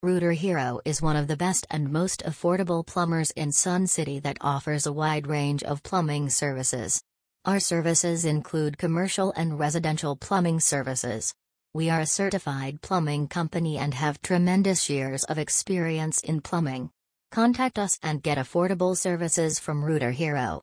Rooter Hero is one of the best and most affordable plumbers in Sun City that offers a wide range of plumbing services. Our services include commercial and residential plumbing services. We are a certified plumbing company and have tremendous years of experience in plumbing. Contact us and get affordable services from Rooter Hero.